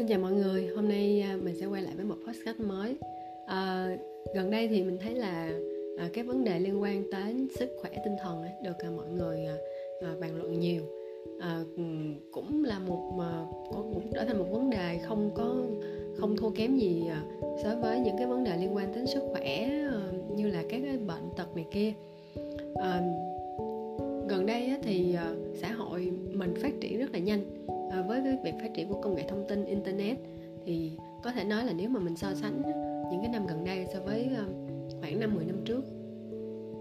Xin chào mọi người, hôm nay à, mình sẽ quay lại với một podcast mới. À, Gần đây thì mình thấy là à, cái vấn đề liên quan tới sức khỏe tinh thần ấy, được à, mọi người à, à, bàn luận nhiều. À, cũng là một mà cũng trở thành một vấn đề không có không thua kém gì à, so với những cái vấn đề liên quan đến sức khỏe à, như là các cái bệnh tật này kia. À, gần đây thì à, xã hội mình phát triển rất là nhanh à, với cái việc phát triển của công nghệ thông tin internet thì có thể nói là nếu mà mình so sánh những cái năm gần đây so với ờ, khoảng năm 10 năm trước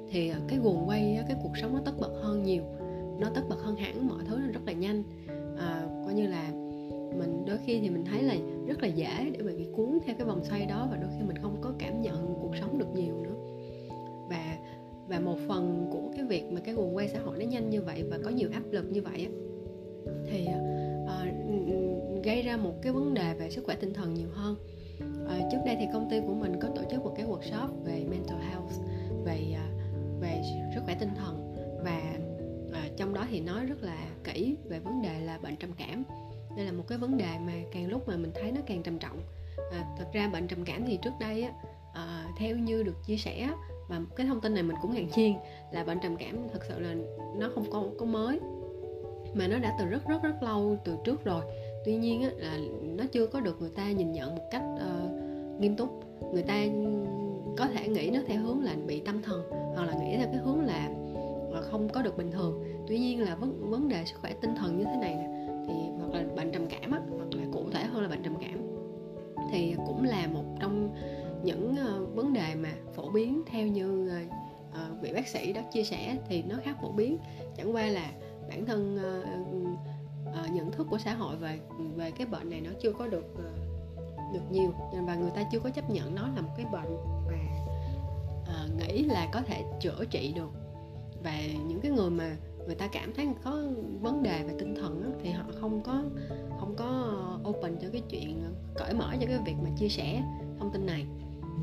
thì ờ, cái guồng quay cái cuộc sống nó tất bật hơn nhiều nó tất bật hơn hẳn mọi thứ nó rất là nhanh. À, coi như là mình đôi khi thì mình thấy là rất là dễ để mà bị cuốn theo cái vòng xoay đó và đôi khi mình không có cảm nhận cuộc sống được nhiều nữa. Và và một phần của cái việc mà cái guồng quay xã hội nó nhanh như vậy và có nhiều áp lực như vậy thì gây ra một cái vấn đề về sức khỏe tinh thần nhiều hơn. À, trước đây thì công ty của mình có tổ chức một cái workshop về mental health về ờ, về sức khỏe tinh thần và à, trong đó thì nói rất là kỹ về vấn đề là bệnh trầm cảm. Đây là một cái vấn đề mà càng lúc mà mình thấy nó càng trầm trọng. À, thật ra bệnh trầm cảm thì trước đây á, à, theo như được chia sẻ và cái thông tin này mình cũng ngạc nhiên là bệnh trầm cảm thật sự là nó không có có mới mà nó đã từ rất rất rất lâu từ trước rồi. Tuy nhiên á, là nó chưa có được người ta nhìn nhận một cách uh, nghiêm túc. Người ta có thể nghĩ nó theo hướng là bị tâm thần hoặc là nghĩ theo cái hướng là ờ, không có được bình thường. Tuy nhiên là vấn vấn đề sức khỏe tinh thần như thế này thì hoặc là bệnh trầm cảm á, hoặc là cụ thể hơn là bệnh trầm cảm thì cũng là một trong những uh, vấn đề mà phổ biến theo như uh, vị bác sĩ đó chia sẻ thì nó khá phổ biến. Chẳng qua là bản thân uh, uh, nhận thức của xã hội về về cái bệnh này nó chưa có được uh, được nhiều và người ta chưa có chấp nhận nó là một cái bệnh mà uh, nghĩ là có thể chữa trị được. Và những cái người mà người ta cảm thấy có vấn đề về tinh thần đó, thì họ không có không có open cho cái chuyện cởi mở cho cái việc mà chia sẻ thông tin này.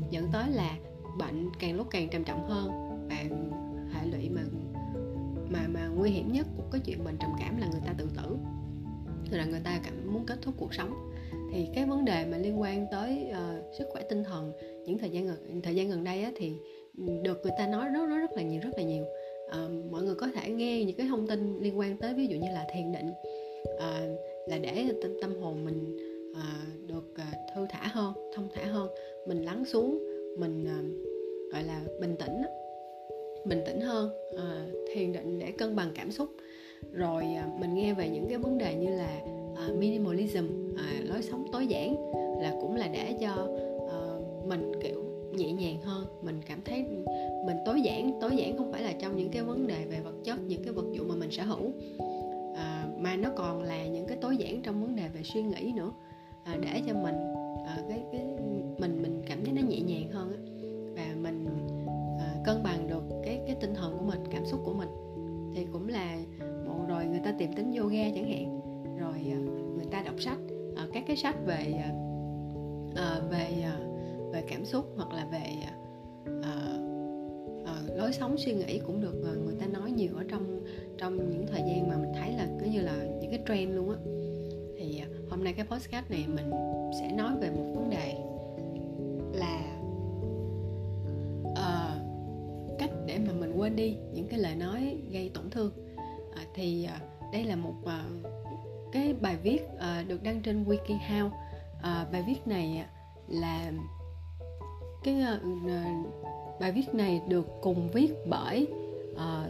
Dẫn tới là bệnh càng lúc càng trầm trọng hơn và hệ lụy nguy hiểm nhất của cái chuyện bệnh trầm cảm là người ta tự tử. Là người ta cảm muốn kết thúc cuộc sống. Thì cái vấn đề mà liên quan tới uh, sức khỏe tinh thần những thời gian gần thời gian gần đây á, thì được người ta nói rất rất rất là nhiều rất là nhiều. Uh, mọi người có thể nghe những cái thông tin liên quan tới ví dụ như là thiền định uh, là để tâm, tâm hồn mình uh, được uh, thư thả hơn thông thả hơn mình lắng xuống mình uh, gọi là bình tĩnh bình tĩnh hơn à, thiền định để cân bằng cảm xúc. Rồi à, mình nghe về những cái vấn đề như là à, minimalism à, lối sống tối giản là cũng là để cho à, mình kiểu nhẹ nhàng hơn. Mình cảm thấy mình tối giản tối giản không phải là trong những cái vấn đề về vật chất những cái vật dụng mà mình sở hữu. À, mà nó còn là những cái tối giản trong vấn đề về suy nghĩ nữa à, để cho mình à, cái cái mình mình cảm thấy nó nhẹ nhàng hơn á. Và mình à, cân bằng được xúc của mình. Thì cũng là một rồi người ta tìm tính yoga chẳng hạn. Rồi ờ, người ta đọc sách ờ, các cái sách về ờ, về về cảm xúc hoặc là về lối sống suy nghĩ cũng được người ta nói nhiều ở trong trong những thời gian mà mình thấy là cứ như là những cái trend luôn á. Thì hôm nay cái podcast này mình sẽ nói về một vấn đề là quên đi những cái lời nói gây tổn thương. À, thì à, đây là một à, cái bài viết à, được đăng trên WikiHow. À, bài viết này à, là cái à, à, bài viết này được cùng viết bởi à,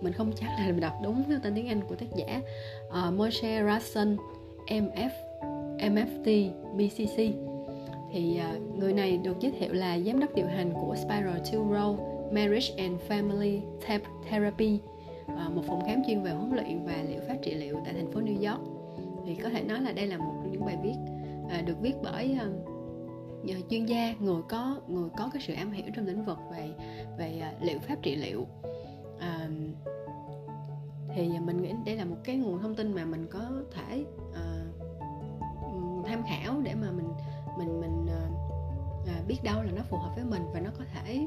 mình không chắc là mình đọc đúng cái tên tiếng Anh của tác giả à, Moshe Rasson MF MFT BCC thì à, người này được giới thiệu là giám đốc điều hành của Spiral to Row Marriage and Family Therapy à, một phòng khám chuyên về huấn luyện và liệu pháp trị liệu tại thành phố New York. Thì có thể nói là đây là một trong những bài viết à, được viết bởi à, chuyên gia người có người có cái sự am hiểu trong lĩnh vực về về liệu pháp trị liệu. À, thì mình nghĩ đây là một cái nguồn thông tin mà mình có thể uh, tham khảo để mà mình mình mình uh, biết đâu là nó phù hợp với mình và nó có thể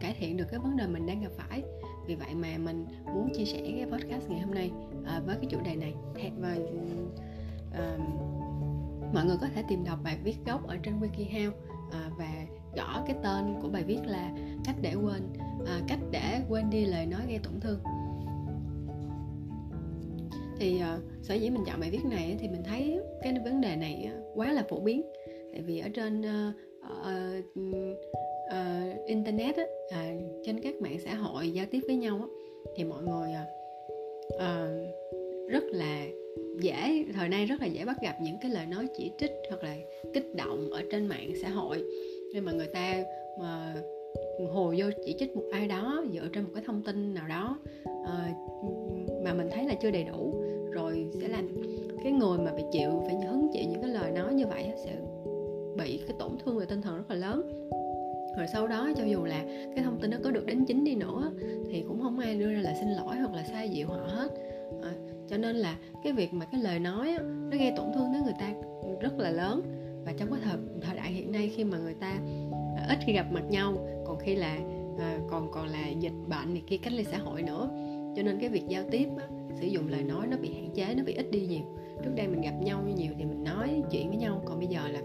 cải thiện được cái vấn đề mình đang gặp phải. Vì vậy mà mình muốn chia sẻ cái podcast ngày hôm nay à, với cái chủ đề này. Và à, mọi người có thể tìm đọc bài viết gốc ở trên wikihow à, và gõ cái tên của bài viết là cách để quên à, cách để quên đi lời nói gây tổn thương. Thì uh, sở dĩ mình chọn bài viết này thì mình thấy cái vấn đề này quá là phổ biến. Tại vì ở trên uh, uh, uh, internet á, uh, trên các mạng xã hội giao tiếp với nhau á, thì mọi người uh, rất là dễ thời nay rất là dễ bắt gặp những cái lời nói chỉ trích hoặc là kích động ở trên mạng xã hội. Nên mà người ta mà hồ vô chỉ trích một ai đó dựa trên một cái thông tin nào đó uh, mà mình thấy là chưa đầy đủ rồi sẽ làm cái người mà bị chịu phải hứng chịu những cái lời nói như vậy sẽ bị cái tổn thương về tinh thần rất là lớn rồi sau đó cho dù là cái thông tin nó có được đến chính đi nữa thì cũng không ai đưa ra lời xin lỗi hoặc là sai dịu họ hết. À, cho nên là cái việc mà cái lời nói á, nó gây tổn thương đến người ta rất là lớn. Và trong cái thời thời đại hiện nay khi mà người ta à, ít khi gặp mặt nhau còn khi là à, còn còn là dịch bệnh này kia cách ly xã hội nữa. Cho nên cái việc giao tiếp á, sử dụng lời nói nó bị hạn chế nó bị ít đi nhiều. Trước đây mình gặp nhau nhiều thì mình nói chuyện với nhau còn bây giờ là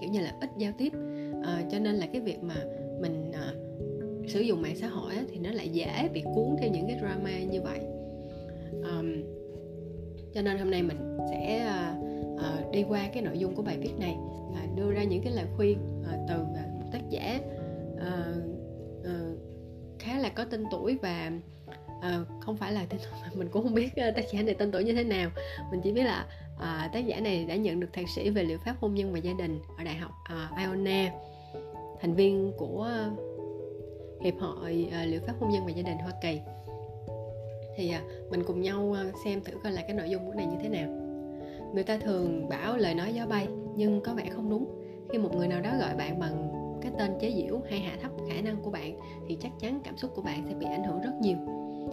kiểu như là ít giao tiếp à, cho nên là cái việc mà mình à, sử dụng mạng xã hội á, thì nó lại dễ bị cuốn theo những cái drama như vậy. Um, cho nên hôm nay mình sẽ uh, uh, đi qua cái nội dung của bài viết này uh, đưa ra những cái lời khuyên uh, từ một tác giả uh, uh, khá là có tên tuổi và uh, không phải là tên tuổi mình cũng không biết uh, tác giả này tên tuổi như thế nào. Mình chỉ biết là uh, tác giả này đã nhận được thạc sĩ về liệu pháp hôn nhân và gia đình ở đại học uh, Iona thành viên của ờ, hiệp hội ờ, liệu pháp hôn nhân và gia đình Hoa Kỳ. Thì ờ, mình cùng nhau xem thử coi là cái nội dung của này như thế nào. Người ta thường bảo lời nói gió bay nhưng có vẻ không đúng. Khi một người nào đó gọi bạn bằng cái tên chế giễu hay hạ thấp khả năng của bạn thì chắc chắn cảm xúc của bạn sẽ bị ảnh hưởng rất nhiều.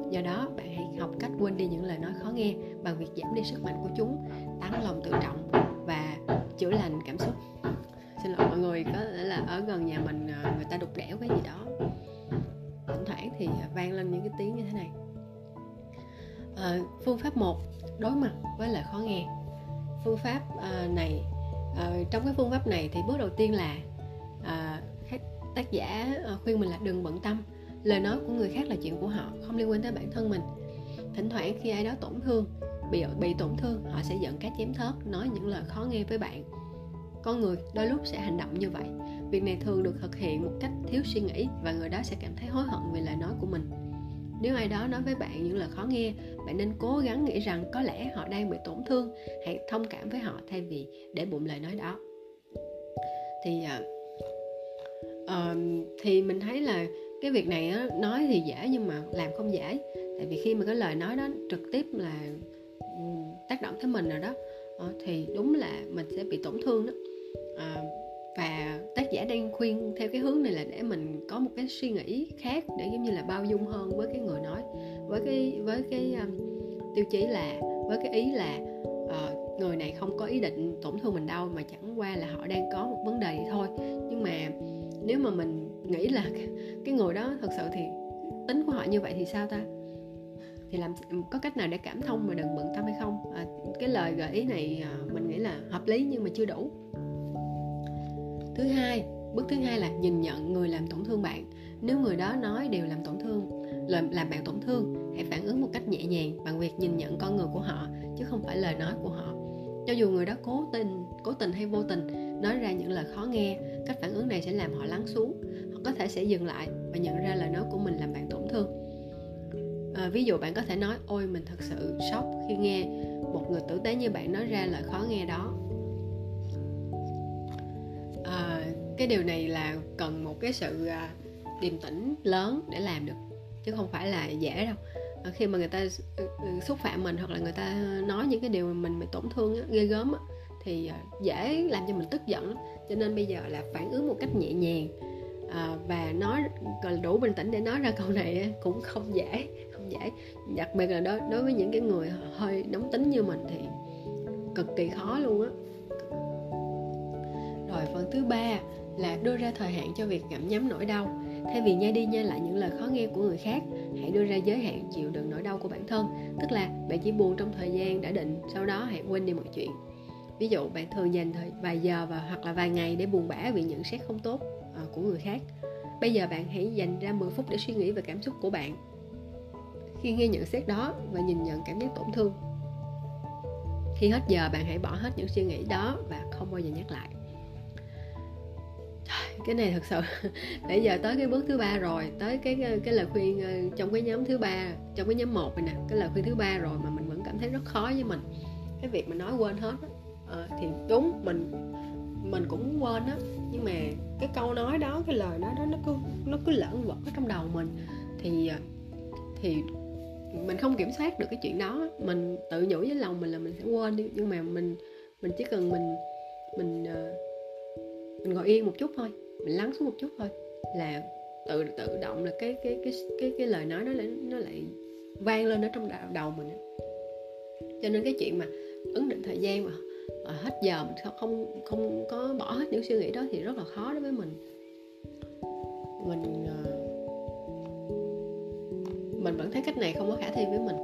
Do đó, bạn hãy học cách quên đi những lời nói khó nghe bằng việc giảm đi sức mạnh của chúng tăng lòng tự trọng và chữa lành cảm xúc xin lỗi mọi người có lẽ là ở gần nhà mình à, người ta đục đẽo cái gì đó. Thỉnh thoảng thì à, vang lên những cái tiếng như thế này. À, phương pháp 1 đối mặt với lời khó nghe. Phương pháp à, này à, trong cái phương pháp này thì bước đầu tiên là à, tác giả à, khuyên mình là đừng bận tâm. Lời nói của người khác là chuyện của họ không liên quan tới bản thân mình. Thỉnh thoảng khi ai đó tổn thương bị bị tổn thương họ sẽ giận cá chém thớt nói những lời khó nghe với bạn con người đôi lúc sẽ hành động như vậy. Việc này thường được thực hiện một cách thiếu suy nghĩ và người đó sẽ cảm thấy hối hận vì lời nói của mình. Nếu ai đó nói với bạn những lời khó nghe bạn nên cố gắng nghĩ rằng có lẽ họ đang bị tổn thương hãy thông cảm với họ thay vì để bụng lời nói đó. Thì uh, thì mình thấy là cái việc này á, nói thì dễ nhưng mà làm không dễ. Tại vì khi mà cái lời nói đó trực tiếp là tác động tới mình rồi đó ờ, thì đúng là mình sẽ bị tổn thương đó à, và tác giả đang khuyên theo cái hướng này là để mình có một cái suy nghĩ khác để giống như là bao dung hơn với cái người nói với cái với cái um, tiêu chí là với cái ý là uh, người này không có ý định tổn thương mình đâu mà chẳng qua là họ đang có một vấn đề thôi. Nhưng mà nếu mà mình nghĩ là cái người đó thật sự thì tính của họ như vậy thì sao ta? Thì làm có cách nào để cảm thông mà đừng bận tâm hay không? À, cái lời gợi ý này à, mình nghĩ là hợp lý nhưng mà chưa đủ thứ hai bước thứ hai là nhìn nhận người làm tổn thương bạn. Nếu người đó nói đều làm tổn thương làm, làm bạn tổn thương hãy phản ứng một cách nhẹ nhàng bằng việc nhìn nhận con người của họ chứ không phải lời nói của họ. Cho dù người đó cố tình cố tình hay vô tình nói ra những lời khó nghe cách phản ứng này sẽ làm họ lắng xuống. Họ có thể sẽ dừng lại và nhận ra lời nói của mình làm bạn tổn thương. À, ví dụ bạn có thể nói ôi mình thật sự sốc khi nghe một người tử tế như bạn nói ra lời khó nghe đó. Cái điều này là cần một cái sự à, điềm tĩnh lớn để làm được chứ không phải là dễ đâu. Ờ, khi mà người ta ừ, ừ, xúc phạm mình hoặc là người ta nói những cái điều mà mình bị tổn thương á, ghê gớm á, thì à, dễ làm cho mình tức giận cho nên bây giờ là phản ứng một cách nhẹ nhàng à, và nói còn đủ bình tĩnh để nói ra câu này cũng không dễ không dễ. Đặc biệt là đối đối với những cái người hơi nóng tính như mình thì cực kỳ khó luôn á. Rồi phần thứ ba là đưa ra thời hạn cho việc gặm nhấm nỗi đau. Thay vì nhai đi nhai lại những lời khó nghe của người khác, hãy đưa ra giới hạn chịu đựng nỗi đau của bản thân, tức là bạn chỉ buồn trong thời gian đã định, sau đó hãy quên đi mọi chuyện. Ví dụ, bạn thường dành thời, vài giờ và, hoặc là vài ngày để buồn bã vì nhận xét không tốt ờ, của người khác. Bây giờ bạn hãy dành ra 10 phút để suy nghĩ về cảm xúc của bạn. Khi nghe nhận xét đó và nhìn nhận cảm giác tổn thương, khi hết giờ bạn hãy bỏ hết những suy nghĩ đó và không bao giờ nhắc lại cái này thật sự bây giờ tới cái bước thứ ba rồi tới cái cái lời khuyên ờ, trong cái nhóm thứ ba trong cái nhóm một này nè cái lời khuyên thứ ba rồi mà mình vẫn cảm thấy rất khó với mình. Cái việc mà nói quên hết á à, thì đúng mình mình cũng quên á nhưng mà cái câu nói đó cái lời nói đó nó cứ nó cứ lẫn vẩn ở trong đầu mình. Thì ờ, thì mình không kiểm soát được cái chuyện đó mình tự nhủ với lòng mình là mình sẽ quên đi nhưng mà mình mình chỉ cần mình mình mình ngồi yên một chút thôi mình lắng xuống một chút thôi là tự tự động là cái cái cái cái cái lời nói nó lại nó lại vang lên ở trong đầu, đầu mình cho nên cái chuyện mà ấn định thời gian mà hết giờ mình không không không có bỏ hết những suy nghĩ đó thì rất là khó đối với mình. Mình ờ, mình vẫn thấy cách này không có khả thi với mình.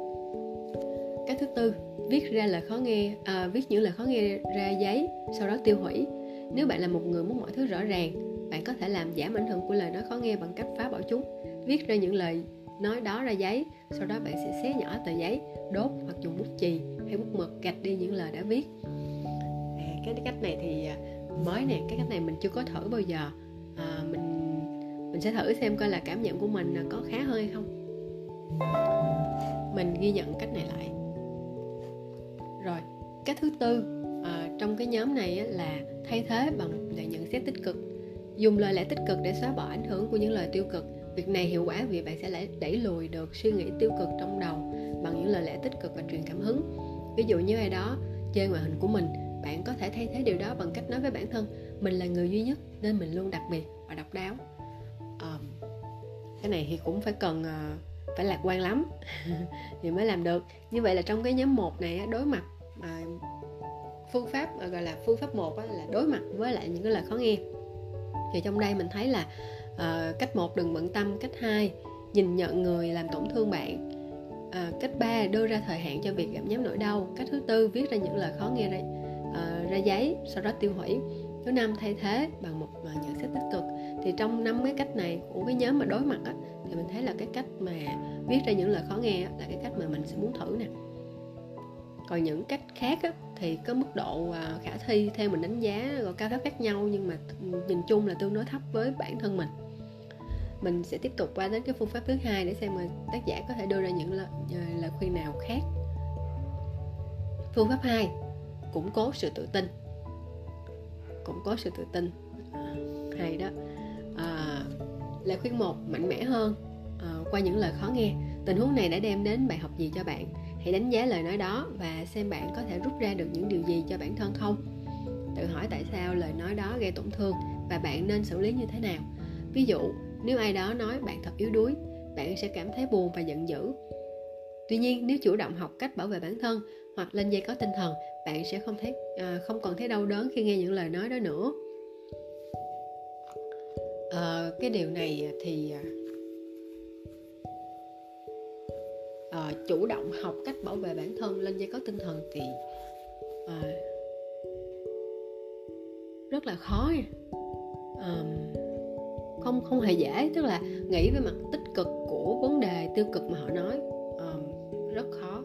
Cái thứ tư viết ra lời khó nghe à, viết những lời khó nghe ra giấy sau đó tiêu hủy nếu bạn là một người muốn mọi thứ rõ ràng bạn có thể làm giảm ảnh hưởng của lời nói khó nghe bằng cách phá bỏ chúng viết ra những lời nói đó ra giấy sau đó bạn sẽ xé nhỏ tờ giấy đốt hoặc dùng bút chì hay bút mực gạch đi những lời đã viết. À, cái cách này thì à, mới nè cái cách này mình chưa có thử bao giờ. À, mình mình sẽ thử xem coi là cảm nhận của mình à, có khá hơn hay không. Mình ghi nhận cách này lại. Rồi cái thứ tư trong cái nhóm này là thay thế bằng lời nhận xét tích cực. Dùng lời lẽ tích cực để xóa bỏ ảnh hưởng của những lời tiêu cực. Việc này hiệu quả vì bạn sẽ đẩy lùi được suy nghĩ tiêu cực trong đầu bằng những lời lẽ tích cực và truyền cảm hứng. Ví dụ như ai đó chơi ngoại hình của mình bạn có thể thay thế điều đó bằng cách nói với bản thân mình là người duy nhất nên mình luôn đặc biệt và độc đáo. À, cái này thì cũng phải cần ờ, phải lạc quan lắm thì mới làm được. Như vậy là trong cái nhóm một này đối mặt ờ, phương pháp ờ, gọi là phương pháp một là đối mặt với lại những cái lời khó nghe. Thì trong đây mình thấy là uh, cách một đừng bận tâm cách hai nhìn nhận người làm tổn thương bạn. À, cách ba đưa ra thời hạn cho việc giảm nhắm nỗi đau. Cách thứ tư viết ra những lời khó nghe ra, uh, ra giấy sau đó tiêu hủy. Thứ năm thay thế bằng một uh, nhận xét tích cực. Thì trong năm cái cách này của cái nhóm mà đối mặt á, thì mình thấy là cái cách mà viết ra những lời khó nghe á, là cái cách mà mình sẽ muốn thử nè. Còn những cách khác á, thì có mức độ à, khả thi theo mình đánh giá rồi cao thấp khác nhau nhưng mà nhìn chung là tương đối thấp với bản thân mình. Mình sẽ tiếp tục qua đến cái phương pháp thứ hai để xem mà tác giả có thể đưa ra những lời, à, lời khuyên nào khác. Phương pháp 2 củng cố sự tự tin. Củng cố sự tự tin. À, hay đó. À, lời khuyên một mạnh mẽ hơn. À, qua những lời khó nghe tình huống này đã đem đến bài học gì cho bạn? Hãy đánh giá lời nói đó và xem bạn có thể rút ra được những điều gì cho bản thân không? Tự hỏi tại sao lời nói đó gây tổn thương và bạn nên xử lý như thế nào? Ví dụ nếu ai đó nói bạn thật yếu đuối bạn sẽ cảm thấy buồn và giận dữ. Tuy nhiên nếu chủ động học cách bảo vệ bản thân hoặc lên dây có tinh thần bạn sẽ không thấy à, không còn thấy đau đớn khi nghe những lời nói đó nữa. À, cái điều này thì à, uh, chủ động học cách bảo vệ bản thân lên dây có tinh thần thì uh, rất là khó um, không không hề dễ tức là nghĩ về mặt tích cực của vấn đề tiêu cực mà họ nói um, rất khó.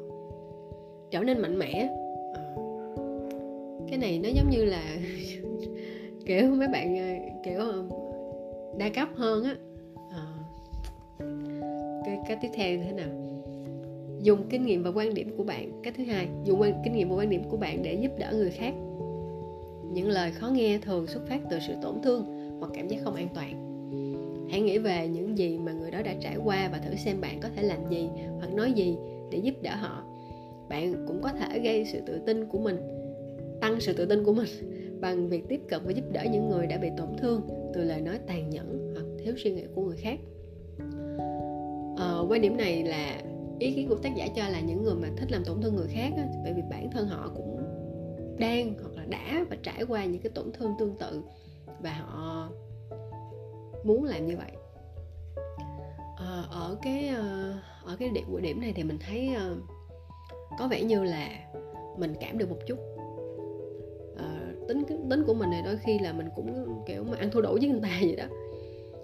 Trở nên mạnh mẽ uh, cái này nó giống như là kiểu mấy bạn ờ, kiểu đa cấp hơn á. À, cái cái tiếp theo như thế nào? Dùng kinh nghiệm và quan điểm của bạn. Cách thứ hai dùng quan, kinh nghiệm và quan điểm của bạn để giúp đỡ người khác. Những lời khó nghe thường xuất phát từ sự tổn thương hoặc cảm giác không an toàn. Hãy nghĩ về những gì mà người đó đã trải qua và thử xem bạn có thể làm gì hoặc nói gì để giúp đỡ họ. Bạn cũng có thể gây sự tự tin của mình tăng sự tự tin của mình bằng việc tiếp cận và giúp đỡ những người đã bị tổn thương từ lời nói tàn nhẫn hoặc thiếu suy nghĩ của người khác. À, quan điểm này là ý kiến của tác giả cho là những người mà thích làm tổn thương người khác á, bởi vì bản thân họ cũng đang hoặc là đã và trải qua những cái tổn thương tương tự và họ muốn làm như vậy. À, ở cái ờ, ở cái điểm của điểm này thì mình thấy ờ, có vẻ như là mình cảm được một chút. Tính tính của mình này đôi khi là mình cũng kiểu mà ăn thua đủ với người ta vậy đó.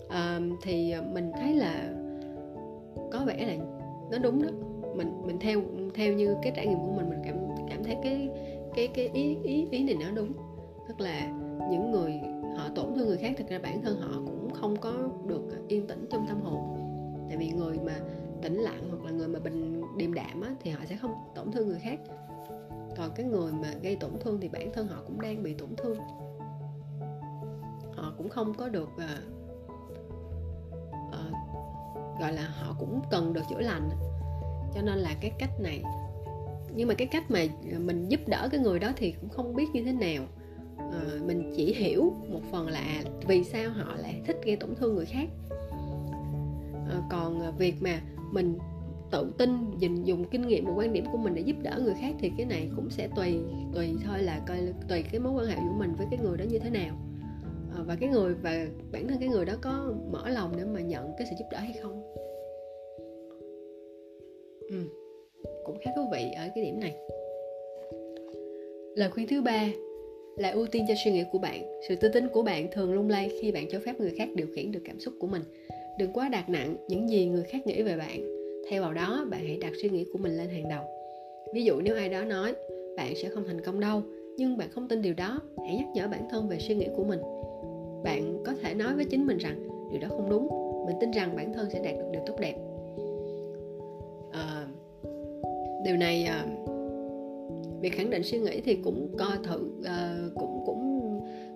À, thì mình thấy là có vẻ là nó đúng đó. Mình mình theo theo như cái trải nghiệm của mình mình cảm cảm thấy cái cái cái ý ý ý này nó đúng. Tức là những người họ tổn thương người khác thực ra bản thân họ cũng không có được yên tĩnh trong tâm hồn. Tại vì người mà tĩnh lặng hoặc là người mà bình điềm đạm á, thì họ sẽ không tổn thương người khác. Còn cái người mà gây tổn thương thì bản thân họ cũng đang bị tổn thương. Họ cũng không có được à, gọi là họ cũng cần được chữa lành. Cho nên là cái cách này nhưng mà cái cách mà mình giúp đỡ cái người đó thì cũng không biết như thế nào. À, mình chỉ hiểu một phần là vì sao họ lại thích gây tổn thương người khác. À, còn việc mà mình tự tin dùng, dùng kinh nghiệm và quan điểm của mình để giúp đỡ người khác thì cái này cũng sẽ tùy tùy thôi là coi tùy cái mối quan hệ của mình với cái người đó như thế nào. Ờ, và cái người, và bản thân cái người đó có mở lòng để mà nhận cái sự giúp đỡ hay không? Ừ. cũng khá thú vị ở cái điểm này. Lời khuyên thứ ba là ưu tiên cho suy nghĩ của bạn. Sự tự tin của bạn thường lung lay khi bạn cho phép người khác điều khiển được cảm xúc của mình. Đừng quá đặt nặng những gì người khác nghĩ về bạn. Thay vào đó, bạn hãy đặt suy nghĩ của mình lên hàng đầu. Ví dụ nếu ai đó nói, bạn sẽ không thành công đâu nhưng bạn không tin điều đó, hãy nhắc nhở bản thân về suy nghĩ của mình bạn có thể nói với chính mình rằng điều đó không đúng. Mình tin rằng bản thân sẽ đạt được điều tốt đẹp. À, điều này à, việc khẳng định suy nghĩ thì cũng coi thử à, cũng cũng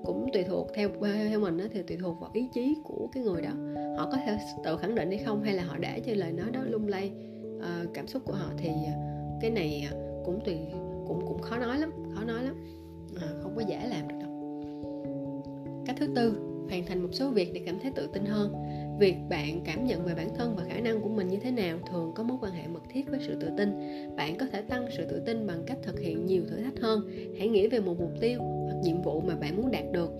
cũng tùy thuộc theo theo mình đó, thì tùy thuộc vào ý chí của cái người đó. Họ có thể tự khẳng định hay không hay là họ để cho lời nói đó lung lay à, cảm xúc của họ thì cái này cũng tùy cũng cũng khó nói lắm khó nói lắm. À, không có dễ làm được đâu cách thứ tư, hoàn thành một số việc để cảm thấy tự tin hơn. Việc bạn cảm nhận về bản thân và khả năng của mình như thế nào thường có mối quan hệ mật thiết với sự tự tin. Bạn có thể tăng sự tự tin bằng cách thực hiện nhiều thử thách hơn. Hãy nghĩ về một mục tiêu hoặc nhiệm vụ mà bạn muốn đạt được.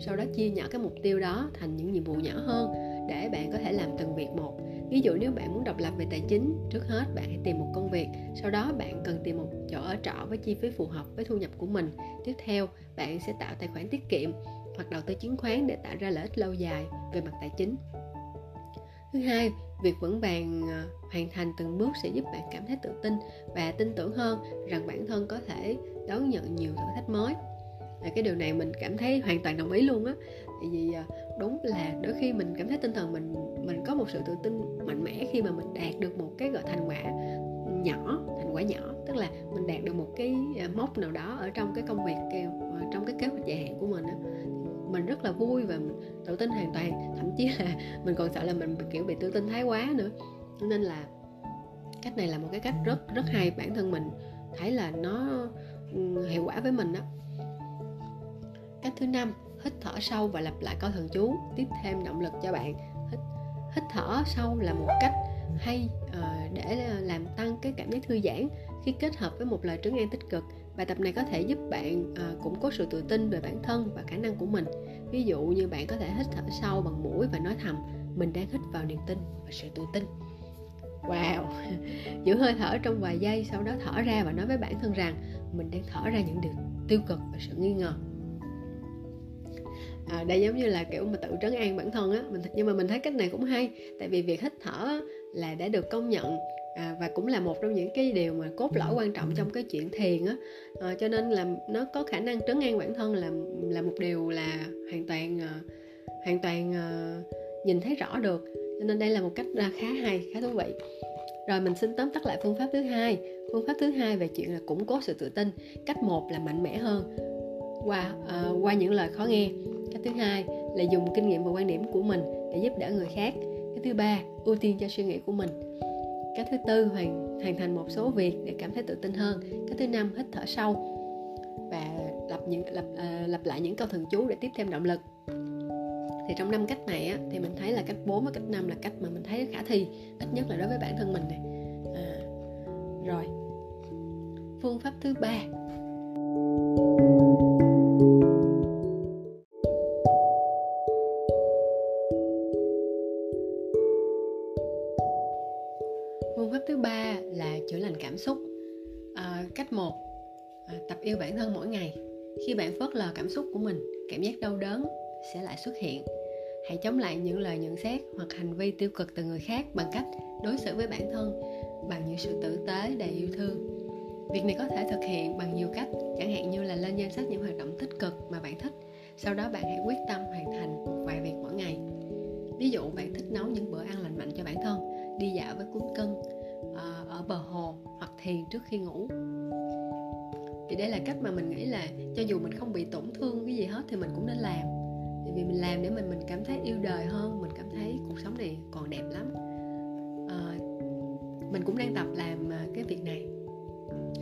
Sau đó chia nhỏ cái mục tiêu đó thành những nhiệm vụ nhỏ hơn để bạn có thể làm từng việc một. Ví dụ nếu bạn muốn độc lập về tài chính, trước hết bạn hãy tìm một công việc, sau đó bạn cần tìm một chỗ ở trọ với chi phí phù hợp với thu nhập của mình. Tiếp theo, bạn sẽ tạo tài khoản tiết kiệm hoặc đầu tư chứng khoán để tạo ra lợi ích lâu dài về mặt tài chính. Thứ hai, việc vững vàng ờ, hoàn thành từng bước sẽ giúp bạn cảm thấy tự tin và tin tưởng hơn rằng bản thân có thể đón nhận nhiều thử thách mới. Và cái điều này mình cảm thấy hoàn toàn đồng ý luôn á. Tại vì ờ, đúng là đôi khi mình cảm thấy tinh thần mình mình có một sự tự tin mạnh mẽ khi mà mình đạt được một cái gọi thành quả nhỏ, thành quả nhỏ. Tức là mình đạt được một cái ờ, mốc nào đó ở trong cái công việc trong cái kế hoạch dài hạn của mình á mình rất là vui và mình tự tin hoàn toàn. Thậm chí là mình còn sợ là mình kiểu bị tự tin thái quá nữa. Nên là cách này là một cái cách rất rất hay. Bản thân mình thấy là nó ừ, hiệu quả với mình đó cách thứ năm hít thở sâu và lặp lại câu thần chú tiếp thêm động lực cho bạn. Hít, hít thở sâu là một cách hay uh, để ờ, làm tăng cái cảm giác thư giãn khi kết hợp với một lời trấn an tích cực bài tập này có thể giúp bạn ờ, à, củng cố sự tự tin về bản thân và khả năng của mình. Ví dụ như bạn có thể hít thở sâu bằng mũi và nói thầm mình đang hít vào niềm tin và sự tự tin. Wow! Giữ hơi thở trong vài giây sau đó thở ra và nói với bản thân rằng mình đang thở ra những điều tiêu cực và sự nghi ngờ. Ờ, à, đây giống như là kiểu mà tự trấn an bản thân á mình nhưng mà mình thấy cách này cũng hay. Tại vì việc hít thở là đã được công nhận à, và cũng là một trong những cái điều mà cốt lõi quan trọng trong cái chuyện thiền á. À, cho nên là nó có khả năng trấn an bản thân là là một điều là hoàn toàn à, hoàn toàn à, nhìn thấy rõ được. Cho nên đây là một cách khá hay khá thú vị. Rồi mình xin tóm tắt lại phương pháp thứ hai. Phương pháp thứ hai về chuyện là củng cố sự tự tin cách một là mạnh mẽ hơn qua uh, qua những lời khó nghe. Cách thứ hai là dùng kinh nghiệm và quan điểm của mình để giúp đỡ người khác. Cái thứ ba ưu tiên cho suy nghĩ của mình. Cái thứ tư hoàn hoàn thành một số việc để cảm thấy tự tin hơn. Cái thứ năm hít thở sâu và lặp những lặp uh, ờ, lặp lại những câu thần chú để tiếp thêm động lực. Thì trong năm cách này á, thì mình thấy là cách 4 và cách 5 là cách mà mình thấy khả thi ít nhất là đối với bản thân mình này à, rồi. Phương pháp thứ ba phương pháp thứ ba là chữa lành cảm xúc. À, cách một à, tập yêu bản thân mỗi ngày. Khi bạn phớt lờ cảm xúc của mình cảm giác đau đớn sẽ lại xuất hiện. Hãy chống lại những lời nhận xét hoặc hành vi tiêu cực từ người khác bằng cách đối xử với bản thân bằng những sự tử tế đầy yêu thương. Việc này có thể thực hiện bằng nhiều cách chẳng hạn như là lên danh sách những hoạt động tích cực mà bạn thích. Sau đó bạn hãy quyết tâm hoàn thành một vài việc mỗi ngày. Ví dụ bạn thích nấu những bữa ăn lành mạnh cho bản thân đi dạo với cuốn cân ờ, ở bờ hồ hoặc thiền trước khi ngủ. Thì đây là cách mà mình nghĩ là cho dù mình không bị tổn thương cái gì hết thì mình cũng nên làm. Tại vì mình làm để mình mình cảm thấy yêu đời hơn mình cảm thấy cuộc sống này còn đẹp lắm. À, mình cũng đang tập làm ờ, cái việc này.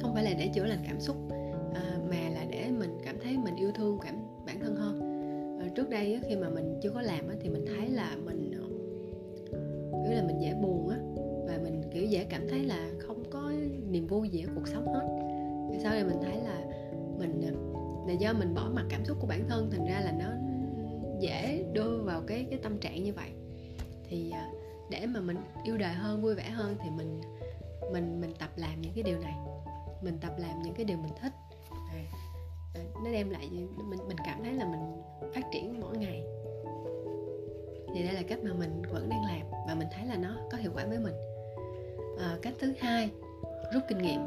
Không phải là để chữa lành cảm xúc à, mà là để mình cảm thấy mình yêu thương cảm bản thân hơn. À, trước đây khi mà mình chưa có làm thì mình thấy là mình mình dễ buồn á và mình kiểu dễ cảm thấy là không có niềm vui gì ở cuộc sống hết. Thì sau này mình thấy là mình à, là do mình bỏ mặt cảm xúc của bản thân thành ra là nó dễ đưa vào cái cái tâm trạng như vậy. Thì à, để mà mình yêu đời hơn vui vẻ hơn thì mình mình mình tập làm những cái điều này. Mình tập làm những cái điều mình thích. À, nó đem lại mình mình cảm thấy là mình phát triển mỗi ngày thì đây là cách mà mình vẫn đang làm và mình thấy là nó có hiệu quả với mình. À, cách thứ hai rút kinh nghiệm.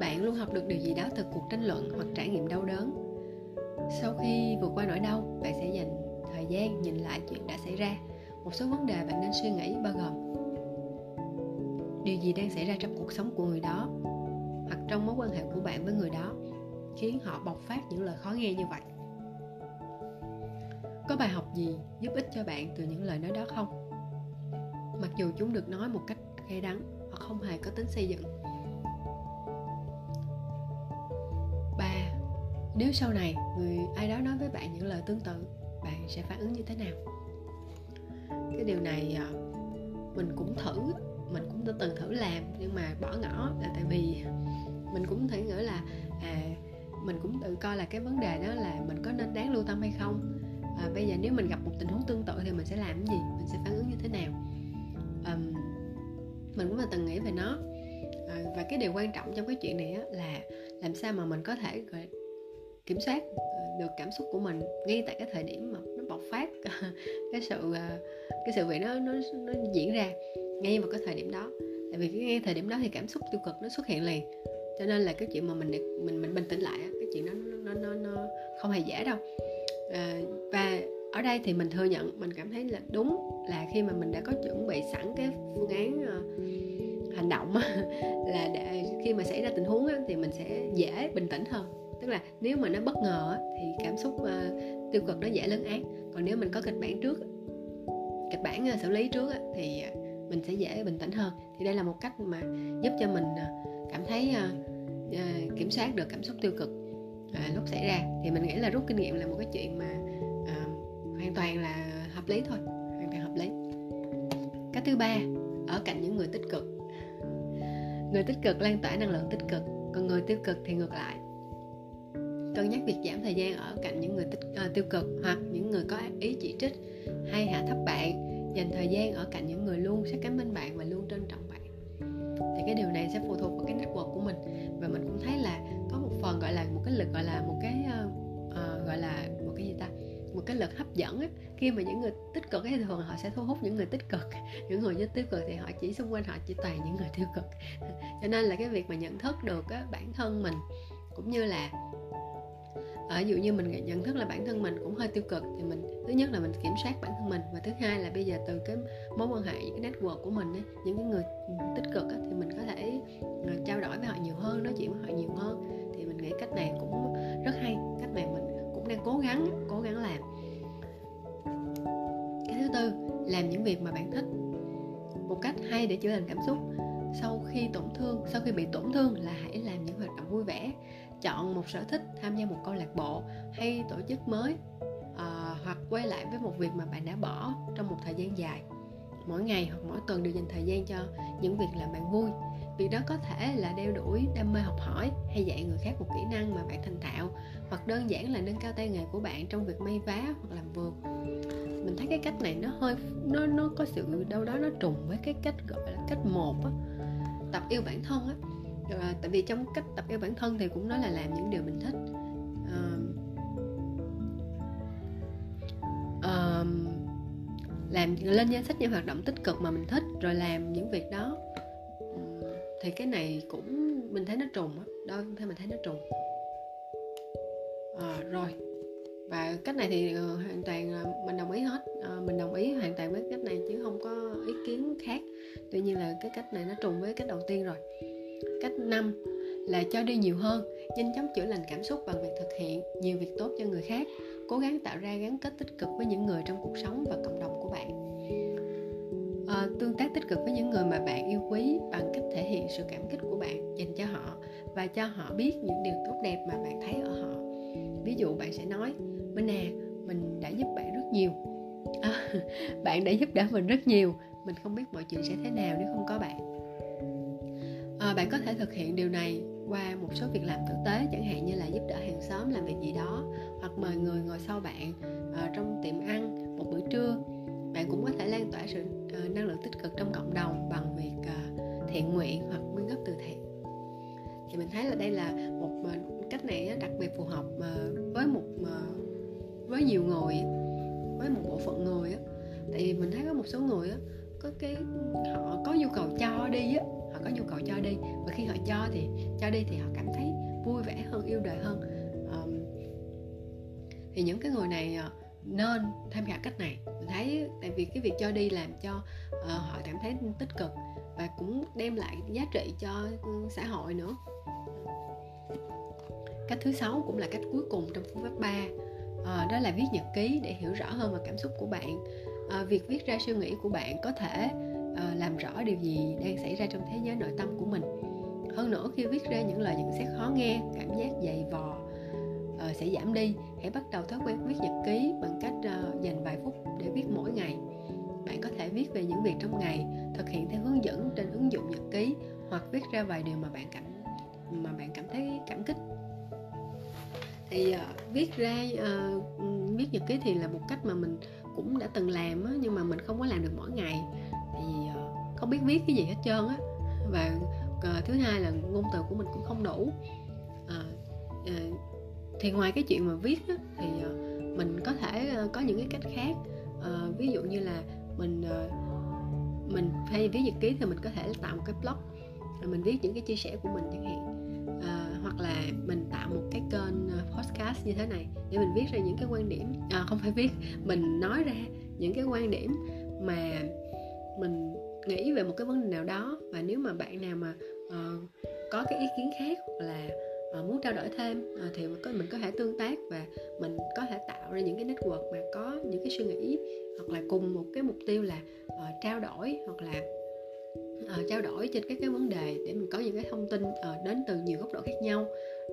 Bạn luôn học được điều gì đó từ cuộc tranh luận hoặc trải nghiệm đau đớn. Sau khi vượt qua nỗi đau bạn sẽ dành thời gian nhìn lại chuyện đã xảy ra. Một số vấn đề bạn nên suy nghĩ bao gồm điều gì đang xảy ra trong cuộc sống của người đó hoặc trong mối quan hệ của bạn với người đó khiến họ bộc phát những lời khó nghe như vậy có bài học gì giúp ích cho bạn từ những lời nói đó không? Mặc dù chúng được nói một cách cay đắng hoặc không hề có tính xây dựng. Ba, nếu sau này người ai đó nói với bạn những lời tương tự, bạn sẽ phản ứng như thế nào? Cái điều này ờ, mình cũng thử, mình cũng đã từng thử làm nhưng mà bỏ ngỏ là tại vì mình cũng thể nghĩ là à mình cũng tự coi là cái vấn đề đó là mình có nên đáng lưu tâm hay không? À, bây giờ nếu mình gặp một tình huống tương tự thì mình sẽ làm cái gì? Mình sẽ phản ứng như thế nào? Um, mình cũng là từng nghĩ về nó. À, và cái điều quan trọng trong cái chuyện này á, là làm sao mà mình có thể kiểm soát ờ, được cảm xúc của mình ngay tại cái thời điểm mà nó bộc phát cái sự ờ, cái sự việc nó nó nó diễn ra ngay vào cái thời điểm đó. Tại vì cái ngay thời điểm đó thì cảm xúc tiêu cực nó xuất hiện liền. Cho nên là cái chuyện mà mình mình mình bình tĩnh lại cái chuyện đó nó nó nó, nó không hề dễ đâu à, và ở đây thì mình thừa nhận mình cảm thấy là đúng là khi mà mình đã có chuẩn bị sẵn cái phương án uh, hành động là để khi mà xảy ra tình huống thì mình sẽ dễ bình tĩnh hơn. Tức là nếu mà nó bất ngờ thì cảm xúc uh, tiêu cực nó dễ lớn án còn nếu mình có kịch bản trước kịch bản xử lý trước thì mình sẽ dễ bình tĩnh hơn. Thì đây là một cách mà giúp cho mình cảm thấy kiểm soát được cảm xúc tiêu cực. À, lúc xảy ra. Thì mình nghĩ là rút kinh nghiệm là một cái chuyện mà uh, hoàn toàn là hợp lý thôi hoàn toàn hợp lý. Cái thứ ba ở cạnh những người tích cực. Người tích cực lan tỏa năng lượng tích cực còn người tiêu cực thì ngược lại. Cân nhắc việc giảm thời gian ở cạnh những người tích, uh, tiêu cực hoặc những người có ý chỉ trích hay hạ thấp bạn dành thời gian ở cạnh những người luôn sát cánh bên bạn và luôn trân trọng bạn. Thì cái điều này sẽ phụ thuộc vào cái network của mình. Và mình cũng thấy là phần gọi là một cái lực gọi là một cái uh, gọi là một cái gì ta? Một cái lực hấp dẫn á. Khi mà những người tích cực thì thường họ sẽ thu hút những người tích cực. Những người rất tiêu cực thì họ chỉ xung quanh họ chỉ toàn những người tiêu cực. Cho nên là cái việc mà nhận thức được á, bản thân mình cũng như là ở dụ như mình nhận thức là bản thân mình cũng hơi tiêu cực thì mình thứ nhất là mình kiểm soát bản thân mình và thứ hai là bây giờ từ cái mối quan hệ những cái network của mình ấy, những cái người ừ, tích cực ấy, thì mình có thể ờ, trao đổi với họ nhiều hơn nói chuyện với họ nhiều hơn nghĩ cách này cũng rất hay cách này mình cũng đang cố gắng cố gắng làm. Cái thứ tư làm những việc mà bạn thích một cách hay để chữa lành cảm xúc. Sau khi tổn thương sau khi bị tổn thương là hãy làm những hoạt động vui vẻ. Chọn một sở thích tham gia một câu lạc bộ hay tổ chức mới à, hoặc quay lại với một việc mà bạn đã bỏ trong một thời gian dài. Mỗi ngày hoặc mỗi tuần đều dành thời gian cho những việc làm bạn vui việc đó có thể là đeo đuổi đam mê học hỏi hay dạy người khác một kỹ năng mà bạn thành thạo hoặc đơn giản là nâng cao tay nghề của bạn trong việc may vá hoặc làm vườn mình thấy cái cách này nó hơi nó nó có sự đâu đó nó trùng với cái cách gọi là cách một á, tập yêu bản thân á. À, tại vì trong cách tập yêu bản thân thì cũng nói là làm những điều mình thích. À, à, làm lên danh sách những hoạt động tích cực mà mình thích rồi làm những việc đó thì cái này cũng mình thấy nó trùng đó, đó theo mình thấy nó trùng. À, rồi. Và cách này thì uh, hoàn toàn uh, mình đồng ý hết. Uh, mình đồng ý hoàn toàn với cách này chứ không có ý kiến khác. Tuy nhiên là cái cách này nó trùng với cách đầu tiên rồi. Cách năm là cho đi nhiều hơn nhanh chóng chữa lành cảm xúc bằng việc thực hiện nhiều việc tốt cho người khác cố gắng tạo ra gắn kết tích cực với những người trong cuộc sống và cộng đồng à, tương tác tích cực với những người mà bạn yêu quý bằng cách thể hiện sự cảm kích của bạn dành cho họ và cho họ biết những điều tốt đẹp mà bạn thấy ở họ. Ví dụ bạn sẽ nói minh à mình đã giúp bạn rất nhiều. À, bạn đã giúp đỡ mình rất nhiều mình không biết mọi chuyện sẽ thế nào nếu không có bạn. À, bạn có thể thực hiện điều này qua một số việc làm thực tế chẳng hạn như là giúp đỡ hàng xóm làm việc gì đó hoặc mời người ngồi sau bạn à, trong tiệm ăn một bữa trưa. Bạn cũng có thể lan tỏa sự uh, năng lượng tích cực trong cộng đồng bằng việc uh, thiện nguyện hoặc quyên góp từ thiện. Thì mình thấy là đây là một uh, cách này đặc biệt phù hợp uh, với một uh, với nhiều người với một bộ phận người á. Tại vì mình thấy có một số người á có cái họ có nhu cầu cho đi á họ có nhu cầu cho đi. Và khi họ cho thì cho đi thì họ cảm thấy vui vẻ hơn yêu đời hơn. Um, thì những cái người này nên tham khảo cách này. Mình thấy tại vì cái việc cho đi làm cho uh, họ cảm thấy tích cực và cũng đem lại giá trị cho ừ, xã hội nữa. Cách thứ sáu cũng là cách cuối cùng trong phương pháp 3 à, ờ, đó là viết nhật ký để hiểu rõ hơn về cảm xúc của bạn. À, việc viết ra suy nghĩ của bạn có thể à, làm rõ điều gì đang xảy ra trong thế giới nội tâm của mình. Hơn nữa khi viết ra những lời nhận xét khó nghe cảm giác dày vò uh, sẽ giảm đi. Hãy bắt đầu thói quen viết nhật ký bằng cách uh, dành vài phút để viết mỗi ngày. Bạn có thể viết về những việc trong ngày thực hiện theo hướng dẫn trên ứng dụng nhật ký hoặc viết ra vài điều mà bạn cảm mà bạn cảm thấy cảm kích. Thì uh, viết ra uh, viết nhật ký thì là một cách mà mình cũng đã từng làm á, nhưng mà mình không có làm được mỗi ngày. Tại vì uh, không biết viết cái gì hết trơn á. Và uh, thứ hai là ngôn từ của mình cũng không đủ. Uh, uh, thì ngoài cái chuyện mà viết á, thì ờ, mình có thể ờ, có những cái cách khác. À, ví dụ như là mình mình hay viết nhật ký thì mình có thể tạo một cái blog mình viết những cái chia sẻ của mình chẳng hạn. À, hoặc là mình tạo một cái kênh podcast như thế này để mình viết ra những cái quan điểm. À, không phải viết mình nói ra những cái quan điểm mà mình nghĩ về một cái vấn đề nào đó. Và nếu mà bạn nào mà uh, có cái ý kiến khác hoặc là uh, muốn trao đổi thêm ờ, thì mình có, mình có thể tương tác và mình có thể tạo ra những cái network mà có những cái suy nghĩ hoặc là cùng một cái mục tiêu là ờ, trao đổi hoặc là trao đổi trên các cái vấn đề để mình có những cái thông tin đến từ nhiều góc độ khác nhau.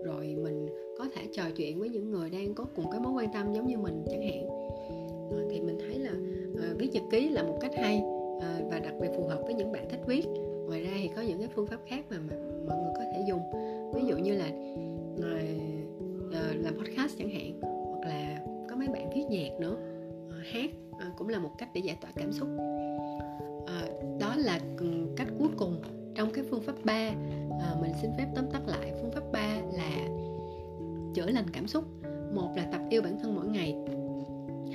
Rồi mình có thể trò chuyện với những người đang có cùng cái mối quan tâm giống như mình chẳng hạn. Thì mình thấy là viết nhật ký là một cách hay và đặc biệt phù hợp với những bạn thích viết. Ngoài ra thì có những cái phương pháp khác mà, mà mọi người có thể dùng ví dụ như là ờ, ờ, làm podcast chẳng hạn, hoặc là có mấy bạn viết nhạc nữa ờ, hát cũng là một cách để giải tỏa cảm xúc. Đó là ừ, cách cuối cùng trong cái phương pháp 3 mình xin phép tóm tắt lại, phương pháp 3 là chữa lành cảm xúc. Một là tập yêu bản thân mỗi ngày.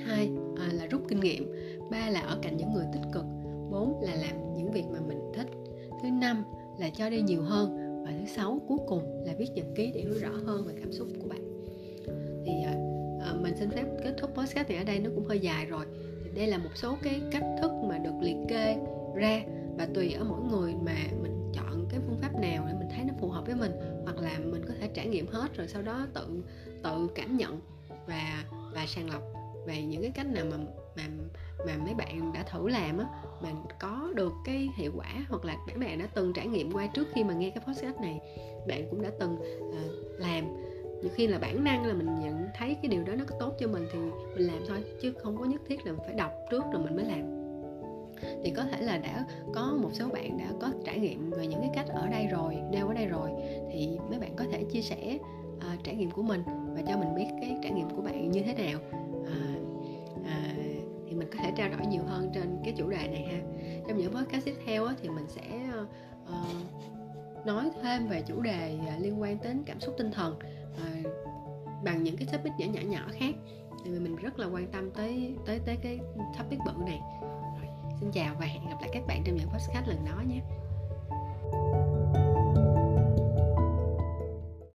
Hai là rút kinh nghiệm. Ba là ở cạnh những người tích cực. Bốn là làm những việc mà mình thích. Thứ năm là cho đi nhiều hơn và thứ sáu cuối cùng là viết nhật ký để hiểu rõ hơn về cảm xúc của bạn. Thì à, à, mình xin phép kết thúc podcast này ở đây nó cũng hơi dài rồi. Thì đây là một số cái cách thức mà được liệt kê ra và tùy ở mỗi người mà mình chọn cái phương pháp nào để mình thấy nó phù hợp với mình hoặc là mình có thể trải nghiệm hết rồi sau đó tự tự cảm nhận và và sàng lọc về những cái cách nào mà mà mà mấy bạn đã thử làm á mà có được cái hiệu quả hoặc là các bạn đã từng trải nghiệm qua trước khi mà nghe cái podcast này bạn cũng đã từng uh, làm. Nhiều khi là bản năng là mình nhận thấy cái điều đó nó có tốt cho mình thì mình làm thôi chứ không có nhất thiết là phải đọc trước rồi mình mới làm. Thì có thể là đã có một số bạn đã có trải nghiệm về những cái cách ở đây rồi nêu ở đây rồi thì mấy bạn có thể chia sẻ uh, trải nghiệm của mình và cho mình biết cái trải nghiệm của bạn như thế nào có thể trao đổi nhiều hơn trên cái chủ đề này ha. Trong những podcast tiếp theo á, thì mình sẽ uh, nói thêm về chủ đề à, liên quan đến cảm xúc tinh thần uh, bằng những cái topic nhỏ nhỏ nhỏ khác. Thì mình rất là quan tâm tới tới tới cái topic bự này. Rồi xin chào và hẹn gặp lại các bạn trong những podcast lần đó nhé.